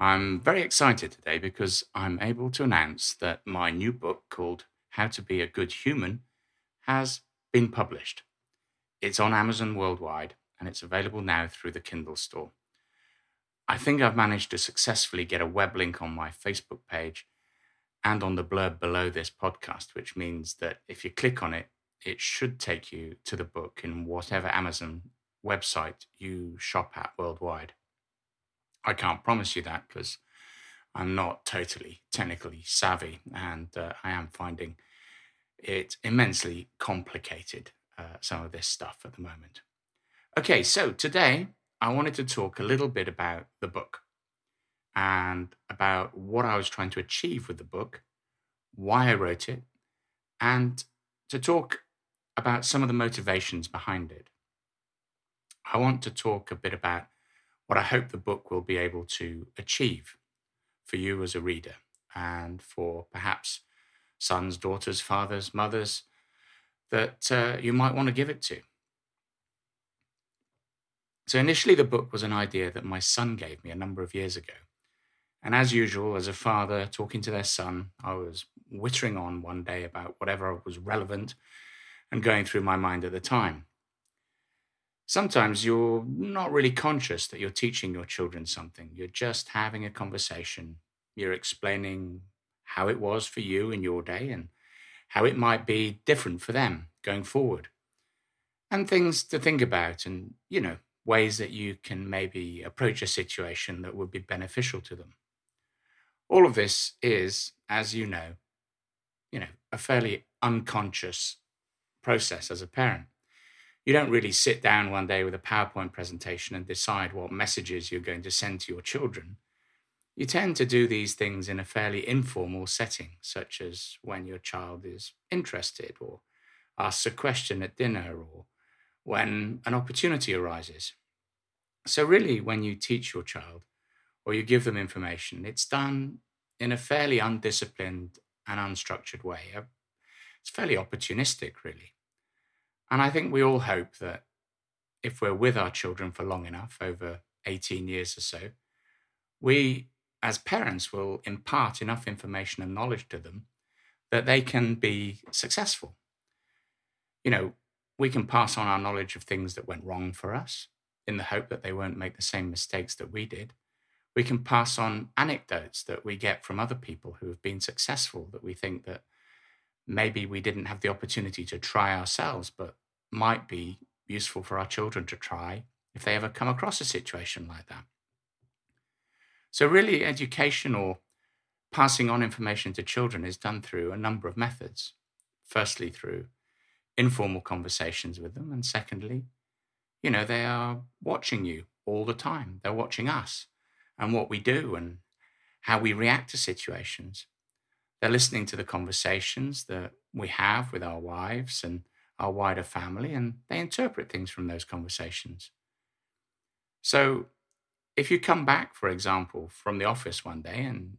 I'm very excited today because I'm able to announce that my new book called How to Be a Good Human has been published. It's on Amazon worldwide and it's available now through the Kindle store. I think I've managed to successfully get a web link on my Facebook page and on the blurb below this podcast, which means that if you click on it, it should take you to the book in whatever Amazon website you shop at worldwide. I can't promise you that because I'm not totally technically savvy and uh, I am finding it immensely complicated, uh, some of this stuff at the moment. Okay, so today I wanted to talk a little bit about the book and about what I was trying to achieve with the book, why I wrote it, and to talk about some of the motivations behind it. I want to talk a bit about what I hope the book will be able to achieve for you as a reader and for perhaps sons, daughters, fathers, mothers that uh, you might want to give it to. So, initially, the book was an idea that my son gave me a number of years ago. And as usual, as a father talking to their son, I was wittering on one day about whatever was relevant and going through my mind at the time sometimes you're not really conscious that you're teaching your children something. You're just having a conversation. You're explaining how it was for you in your day and how it might be different for them going forward. And things to think about, and, you know, ways that you can maybe approach a situation that would be beneficial to them. All of this is, as you know, you know, a fairly unconscious process as a parent you don't really sit down one day with a PowerPoint presentation and decide what messages you're going to send to your children. You tend to do these things in a fairly informal setting, such as when your child is interested or asks a question at dinner or when an opportunity arises. So, really, when you teach your child or you give them information, it's done in a fairly undisciplined and unstructured way. Uh, it's fairly opportunistic, really. And I think we all hope that if we're with our children for long enough, over 18 years or so, we as parents will impart enough information and knowledge to them that they can be successful. You know, we can pass on our knowledge of things that went wrong for us in the hope that they won't make the same mistakes that we did. We can pass on anecdotes that we get from other people who have been successful that we think that maybe we didn't have the opportunity to try ourselves, but might be useful for our children to try if they ever come across a situation like that. So, really, education or passing on information to children is done through a number of methods. Firstly, through informal conversations with them, and secondly, you know, they are watching you all the time. They're watching us and what we do and how we react to situations. They're listening to the conversations that we have with our wives and our wider family, and they interpret things from those conversations. So, if you come back, for example, from the office one day and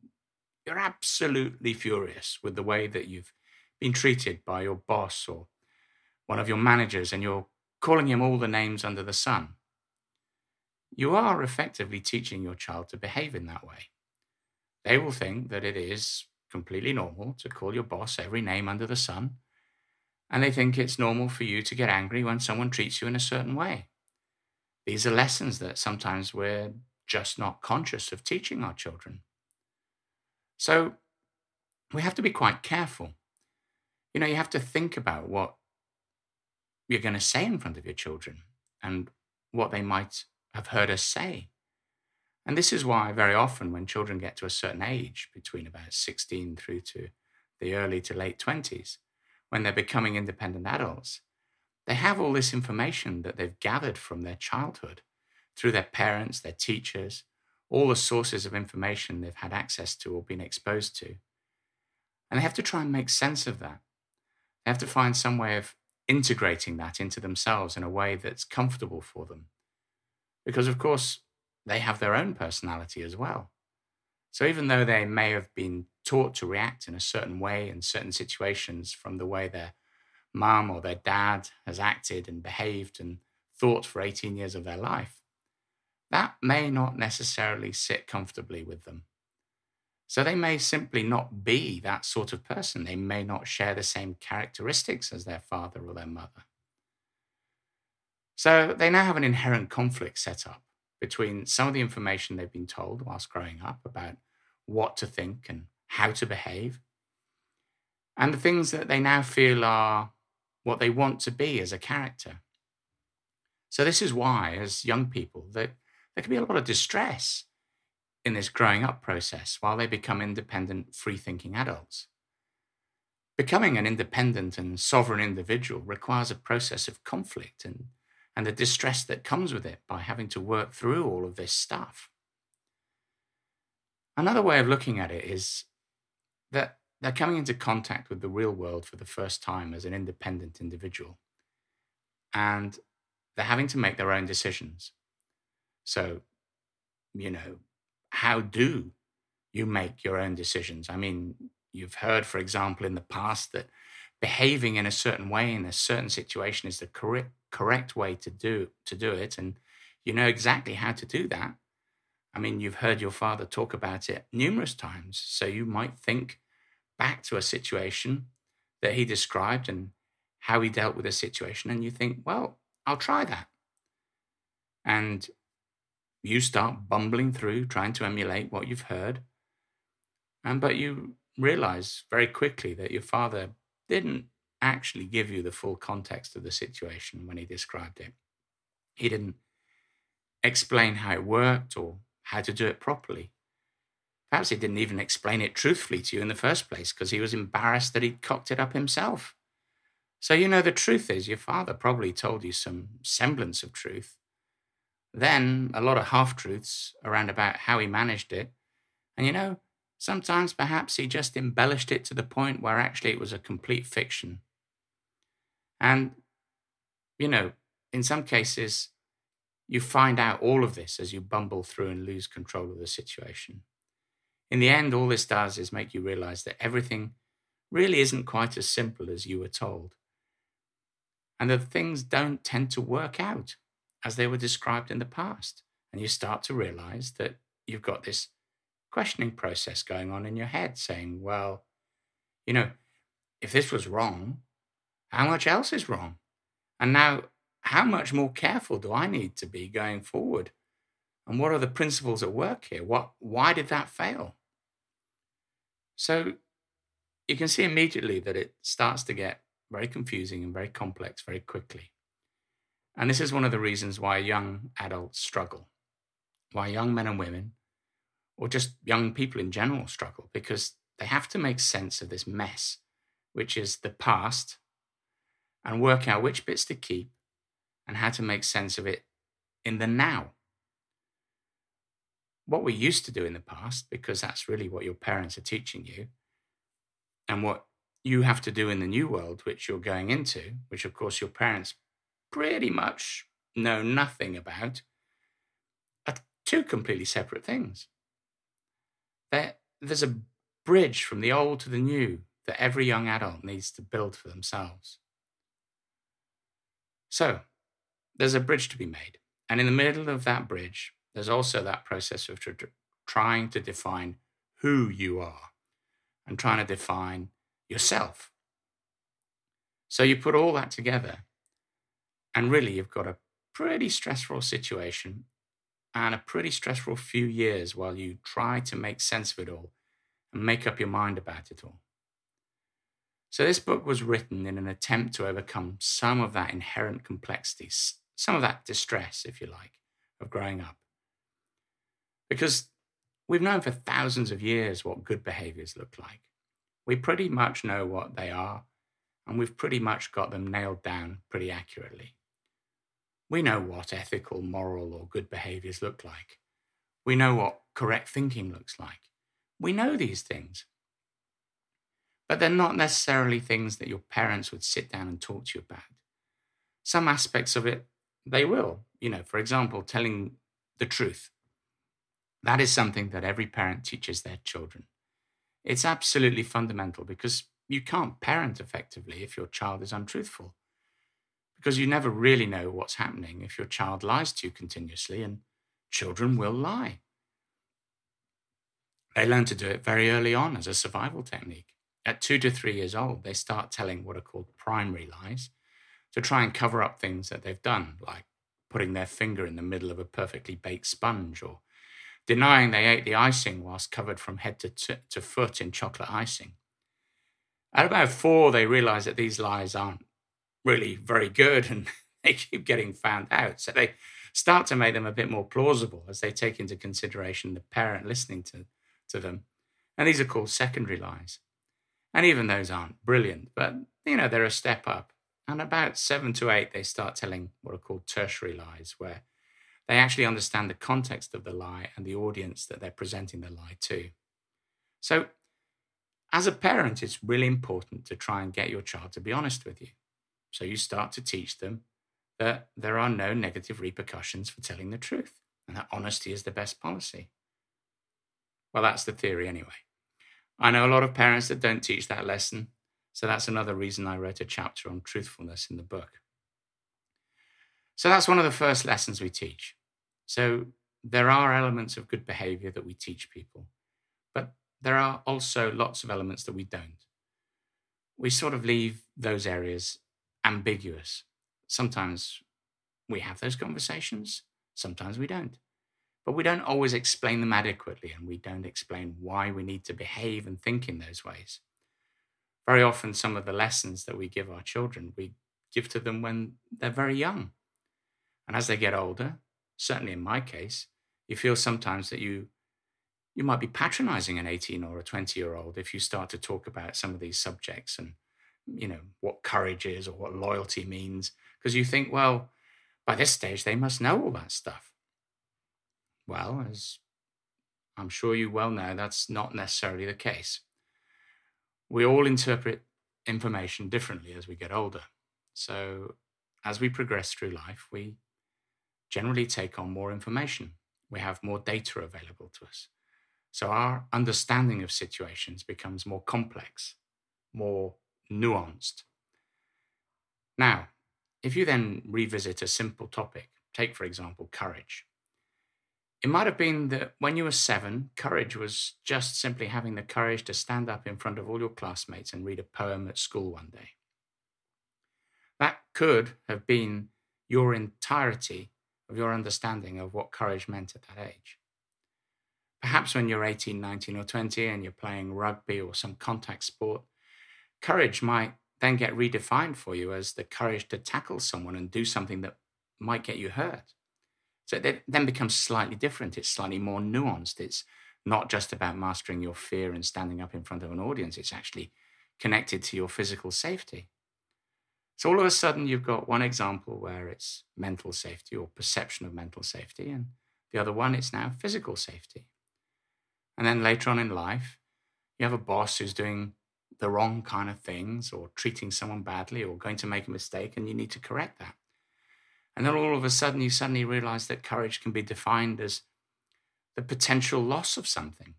you're absolutely furious with the way that you've been treated by your boss or one of your managers, and you're calling him all the names under the sun, you are effectively teaching your child to behave in that way. They will think that it is completely normal to call your boss every name under the sun. And they think it's normal for you to get angry when someone treats you in a certain way. These are lessons that sometimes we're just not conscious of teaching our children. So we have to be quite careful. You know, you have to think about what you're going to say in front of your children and what they might have heard us say. And this is why, very often, when children get to a certain age, between about 16 through to the early to late 20s, when they're becoming independent adults, they have all this information that they've gathered from their childhood through their parents, their teachers, all the sources of information they've had access to or been exposed to. And they have to try and make sense of that. They have to find some way of integrating that into themselves in a way that's comfortable for them. Because, of course, they have their own personality as well. So even though they may have been taught to react in a certain way in certain situations from the way their mum or their dad has acted and behaved and thought for 18 years of their life, that may not necessarily sit comfortably with them. So they may simply not be that sort of person. They may not share the same characteristics as their father or their mother. So they now have an inherent conflict set up between some of the information they've been told whilst growing up about what to think and how to behave, and the things that they now feel are what they want to be as a character. So this is why, as young people, that there can be a lot of distress in this growing up process while they become independent, free thinking adults. Becoming an independent and sovereign individual requires a process of conflict and, and the distress that comes with it by having to work through all of this stuff. Another way of looking at it is that they're coming into contact with the real world for the first time as an independent individual. And they're having to make their own decisions. So, you know, how do you make your own decisions? I mean, you've heard, for example, in the past that behaving in a certain way in a certain situation is the correct correct way to do to do it, and you know exactly how to do that. I mean, you've heard your father talk about it numerous times, so you might think back to a situation that he described and how he dealt with a situation, and you think, well, I'll try that. And you start bumbling through trying to emulate what you've heard. And but you realize very quickly that your father didn't actually give you the full context of the situation when he described it. He didn't explain how it worked or how to do it properly. Perhaps he didn't even explain it truthfully to you in the first place because he was embarrassed that he'd cocked it up himself. So, you know, the truth is, your father probably told you some semblance of truth, then a lot of half truths around about how he managed it. And you know, sometimes perhaps he just embellished it to the point where actually it was a complete fiction. And, you know, in some cases, you find out all of this as you bumble through and lose control of the situation. In the end, all this does is make you realize that everything really isn't quite as simple as you were told. And that things don't tend to work out as they were described in the past. And you start to realize that you've got this questioning process going on in your head saying, well, you know, if this was wrong, how much else is wrong? And now, how much more careful do I need to be going forward? And what are the principles at work here? What, why did that fail? So you can see immediately that it starts to get very confusing and very complex very quickly. And this is one of the reasons why young adults struggle, why young men and women, or just young people in general, struggle, because they have to make sense of this mess, which is the past, and work out which bits to keep and how to make sense of it in the now. What we used to do in the past, because that's really what your parents are teaching you, and what you have to do in the new world, which you're going into, which of course your parents pretty much know nothing about are two completely separate things. There, there's a bridge from the old to the new that every young adult needs to build for themselves. So, there's a bridge to be made. And in the middle of that bridge, there's also that process of tr- trying to define who you are and trying to define yourself. So you put all that together and really, you've got a pretty stressful situation and a pretty stressful few years while you try to make sense of it all and make up your mind about it all. So, this book was written in an attempt to overcome some of that inherent complexity, some of that distress, if you like, of growing up. Because we've known for thousands of years what good behaviors look like. We pretty much know what they are, and we've pretty much got them nailed down pretty accurately. We know what ethical, moral, or good behaviors look like. We know what correct thinking looks like. We know these things. But they're not necessarily things that your parents would sit down and talk to you about. Some aspects of it, they will. You know, for example, telling the truth. That is something that every parent teaches their children. It's absolutely fundamental because you can't parent effectively if your child is untruthful because you never really know what's happening if your child lies to you continuously and children will lie. They learn to do it very early on as a survival technique. At two to three years old, they start telling what are called primary lies to try and cover up things that they've done, like putting their finger in the middle of a perfectly baked sponge or denying they ate the icing whilst covered from head to, t- to foot in chocolate icing. At about four, they realize that these lies aren't really very good and they keep getting found out. So they start to make them a bit more plausible as they take into consideration the parent listening to, to them. And these are called secondary lies. And even those aren't brilliant, but you know, they're a step up. And about seven to eight, they start telling what are called tertiary lies, where they actually understand the context of the lie and the audience that they're presenting the lie to. So, as a parent, it's really important to try and get your child to be honest with you. So, you start to teach them that there are no negative repercussions for telling the truth and that honesty is the best policy. Well, that's the theory anyway. I know a lot of parents that don't teach that lesson, so that's another reason I wrote a chapter on truthfulness in the book. So that's one of the first lessons we teach. So there are elements of good behavior that we teach people, but there are also lots of elements that we don't. We sort of leave those areas ambiguous. Sometimes we have those conversations, sometimes we don't. But we don't always explain them adequately, and we don't explain why we need to behave and think in those ways. Very often, some of the lessons that we give our children, we give to them when they're very young. And as they get older, certainly in my case, you feel sometimes that you you might be patronizing an 18 or a 20 year old if you start to talk about some of these subjects and you know what courage is or what loyalty means because you think well by this stage they must know all that stuff well as i'm sure you well know that's not necessarily the case we all interpret information differently as we get older so as we progress through life we generally take on more information. We have more data available to us. So our understanding of situations becomes more complex, more nuanced. Now, if you then revisit a simple topic, take for example courage. It might have been that when you were seven, courage was just simply having the courage to stand up in front of all your classmates and read a poem at school one day. That could have been your entirety of your understanding of what courage meant at that age. Perhaps when you're 18, 19, or 20 and you're playing rugby or some contact sport, courage might then get redefined for you as the courage to tackle someone and do something that might get you hurt. So it then becomes slightly different. It's slightly more nuanced. It's not just about mastering your fear and standing up in front of an audience, it's actually connected to your physical safety. So all of a sudden, you've got one example where it's mental safety or perception of mental safety, and the other one, it's now physical safety. And then later on in life, you have a boss who's doing the wrong kind of things or treating someone badly or going to make a mistake, and you need to correct that. And then all of a sudden, you suddenly realize that courage can be defined as the potential loss of something.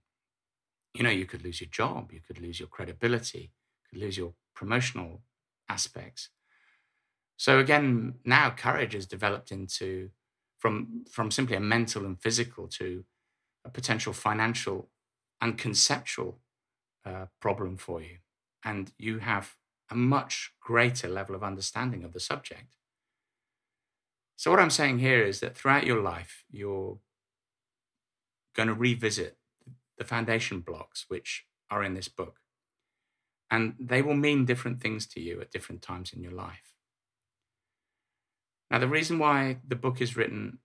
You know, you could lose your job, you could lose your credibility, you could lose your promotional aspects. So again, now courage has developed into from from simply a mental and physical to a potential financial and conceptual uh, problem for you, and you have a much greater level of understanding of the subject. So what I'm saying here is that throughout your life, you're going to revisit the foundation blocks which are in this book, and they will mean different things to you at different times in your life. Now, the reason why the book is written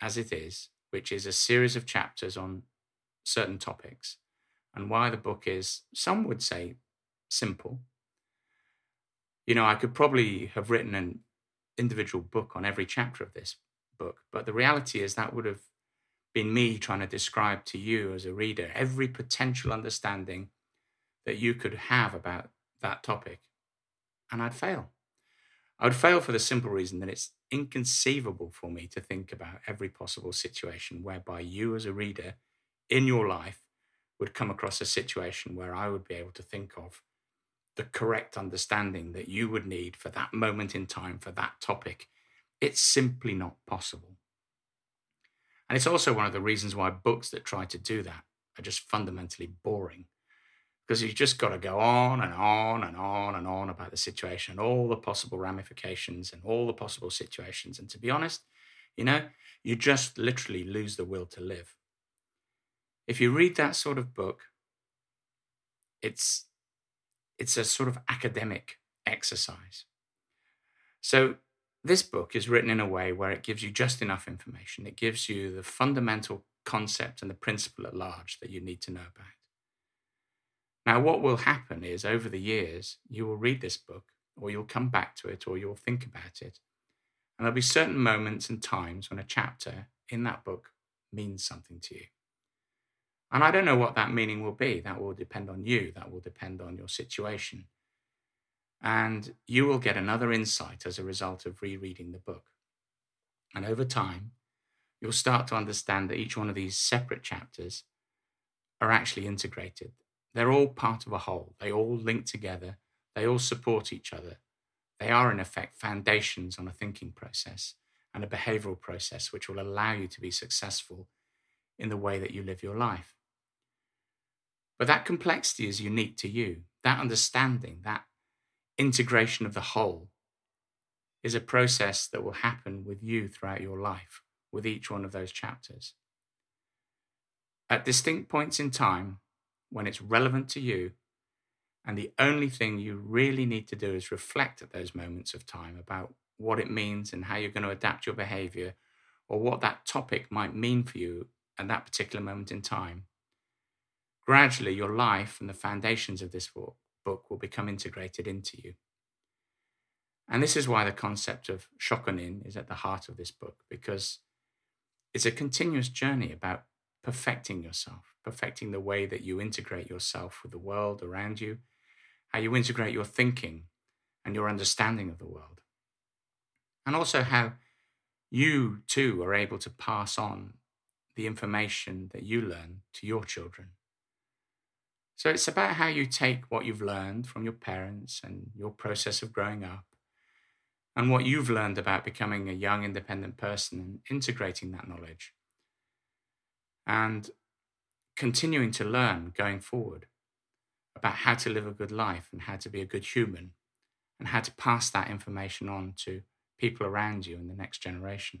as it is, which is a series of chapters on certain topics, and why the book is, some would say, simple. You know, I could probably have written an individual book on every chapter of this book, but the reality is that would have been me trying to describe to you as a reader every potential understanding that you could have about that topic, and I'd fail. I would fail for the simple reason that it's inconceivable for me to think about every possible situation whereby you, as a reader in your life, would come across a situation where I would be able to think of the correct understanding that you would need for that moment in time, for that topic. It's simply not possible. And it's also one of the reasons why books that try to do that are just fundamentally boring. Because you've just got to go on and on and on and on about the situation all the possible ramifications and all the possible situations. And to be honest, you know, you just literally lose the will to live. If you read that sort of book, it's it's a sort of academic exercise. So this book is written in a way where it gives you just enough information. It gives you the fundamental concept and the principle at large that you need to know about. Now, what will happen is over the years, you will read this book, or you'll come back to it, or you'll think about it. And there'll be certain moments and times when a chapter in that book means something to you. And I don't know what that meaning will be. That will depend on you, that will depend on your situation. And you will get another insight as a result of rereading the book. And over time, you'll start to understand that each one of these separate chapters are actually integrated. They're all part of a whole, they all link together, they all support each other. They are, in effect, foundations on a thinking process and a behavioral process which will allow you to be successful in the way that you live your life. But that complexity is unique to you. That understanding, that integration of the whole is a process that will happen with you throughout your life, with each one of those chapters. At distinct points in time, when it's relevant to you, and the only thing you really need to do is reflect at those moments of time about what it means and how you're going to adapt your behavior or what that topic might mean for you at that particular moment in time. Gradually, your life and the foundations of this book will become integrated into you. And this is why the concept of shokunin is at the heart of this book, because it's a continuous journey about perfecting yourself, perfecting the way that you integrate yourself with the world around you, how you integrate your thinking and your understanding of the world, and also how you too are able to pass on the information that you learn to your children. So it's about how you take what you've learned from your parents and your process of growing up and what you've learned about becoming a young independent person and integrating that knowledge and continuing to learn going forward about how to live a good life and how to be a good human and how to pass that information on to people around you in the next generation.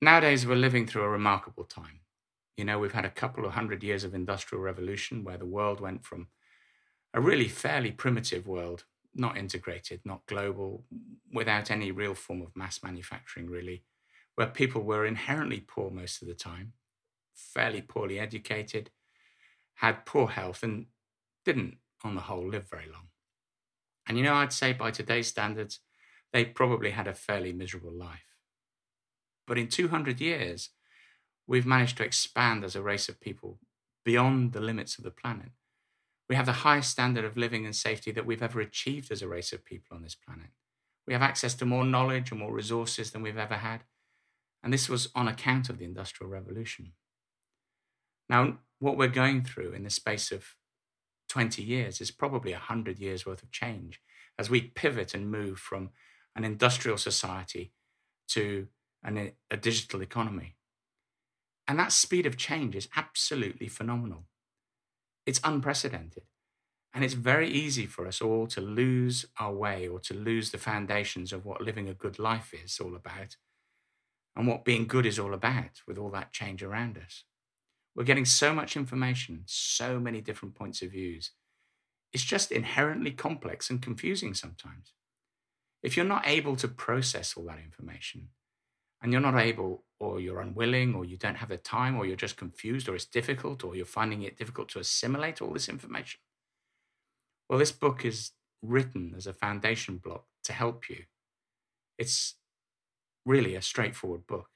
Nowadays, we're living through a remarkable time. You know, we've had a couple of hundred years of industrial revolution where the world went from a really fairly primitive world, not integrated, not global, without any real form of mass manufacturing, really, where people were inherently poor most of the time, fairly poorly educated, had poor health, and didn't, on the whole, live very long. And you know, I'd say by today's standards, they probably had a fairly miserable life. But in 200 years, we've managed to expand as a race of people beyond the limits of the planet. We have the highest standard of living and safety that we've ever achieved as a race of people on this planet. We have access to more knowledge and more resources than we've ever had. And this was on account of the Industrial Revolution. Now, what we're going through in the space of 20 years is probably 100 years worth of change as we pivot and move from an industrial society to an, a digital economy. And that speed of change is absolutely phenomenal. It's unprecedented. And it's very easy for us all to lose our way or to lose the foundations of what living a good life is all about and what being good is all about with all that change around us. We're getting so much information, so many different points of views. It's just inherently complex and confusing sometimes. If you're not able to process all that information, and you're not able, or you're unwilling, or you don't have the time, or you're just confused, or it's difficult, or you're finding it difficult to assimilate all this information, well, this book is written as a foundation block to help you. It's really a straightforward book.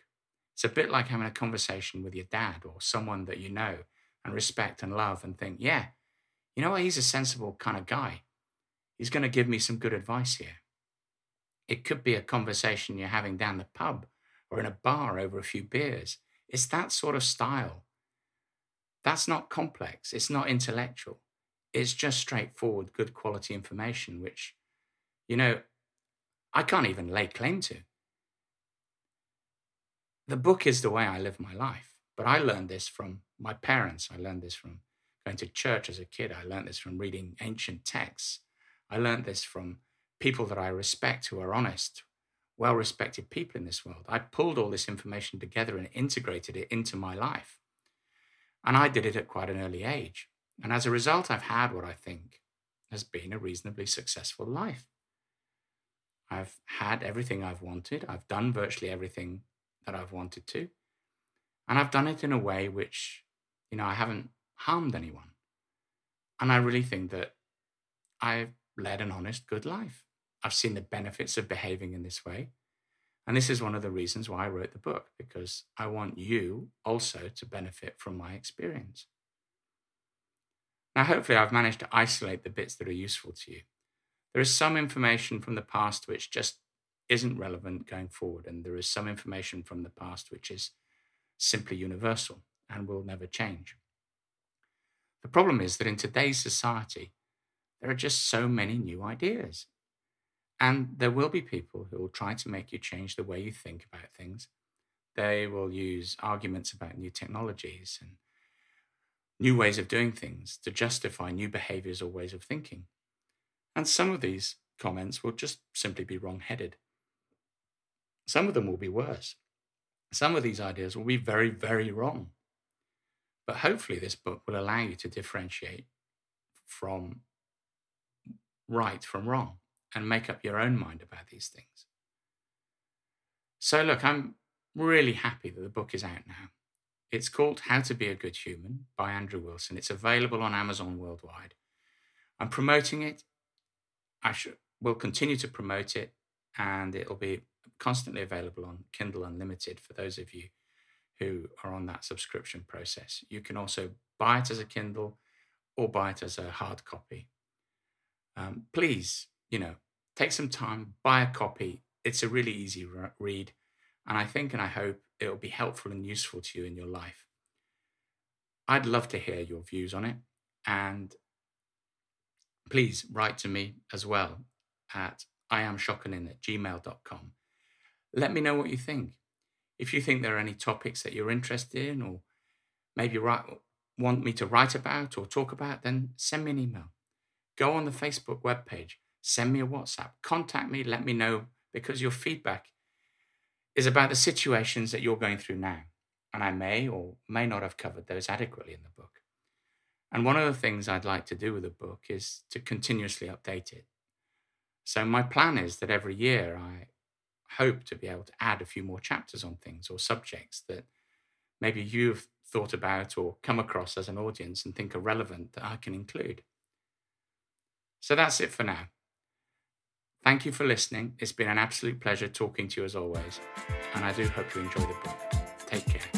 It's a bit like having a conversation with your dad or someone that you know and respect and love and think, yeah, you know what? He's a sensible kind of guy. He's going to give me some good advice here. It could be a conversation you're having down the pub or in a bar over a few beers. It's that sort of style. That's not complex, it's not intellectual. It's just straightforward, good quality information, which, you know, I can't even lay claim to. the book is the way I live my life. But I learned this from my parents. I learned this from going to church as a kid. I learned this from reading ancient texts. I learned this from people that I respect who are honest, well respected people in this world. I pulled all this information together and integrated it into my life. And I did it at quite an early age. And as a result, I've had what I think has been a reasonably successful life. I've had everything I've wanted. I've done virtually everything that I've wanted to. And I've done it in a way which, you know, I haven't harmed anyone. And I really think that I've led an honest, good life. I've seen the benefits of behaving in this way. And this is one of the reasons why I wrote the book, because I want you also to benefit from my experience. Now, hopefully, I've managed to isolate the bits that are useful to you. There is some information from the past which just isn't relevant going forward, and there is some information from the past which is simply universal and will never change. The problem is that in today's society, there are just so many new ideas. And there will be people who will try to make you change the way you think about things. They will use arguments about new technologies and new ways of doing things to justify new behaviors or ways of thinking. And some of these comments will just simply be wrong headed. Some of them will be worse. Some of these ideas will be very, very wrong. But hopefully, this book will allow you to differentiate from right from wrong and make up your own mind about these things. So, look, I'm really happy that the book is out now. It's called How to Be a Good Human by Andrew Wilson. It's available on Amazon worldwide. I'm promoting it. I will continue to promote it, and it'll be constantly available on Kindle Unlimited for those of you who are on that subscription process. You can also buy it as a Kindle or buy it as a hard copy. Um, please, you know, take some time, buy a copy. It's a really easy re- read. And I think and I hope it'll be helpful and useful to you in your life. I'd love to hear your views on it. And please write to me as well at iamshokunin at gmail.com let me know what you think. If you think there are any topics that you're interested in or maybe write, want me to write about or talk about, then send me an email. Go on the Facebook webpage, send me a WhatsApp, contact me, let me know because your feedback is about the situations that you're going through now. And I may or may not have covered those adequately in the book. And one of the things I'd like to do with the book is to continuously update it. So my plan is that every year I hope to be able to add a few more chapters on things or subjects that maybe you've thought about or come across as an audience and think are relevant that I can include. So that's it for now. Thank you for listening. It's been an absolute pleasure talking to you as always, and I do hope you enjoy the book. Take care.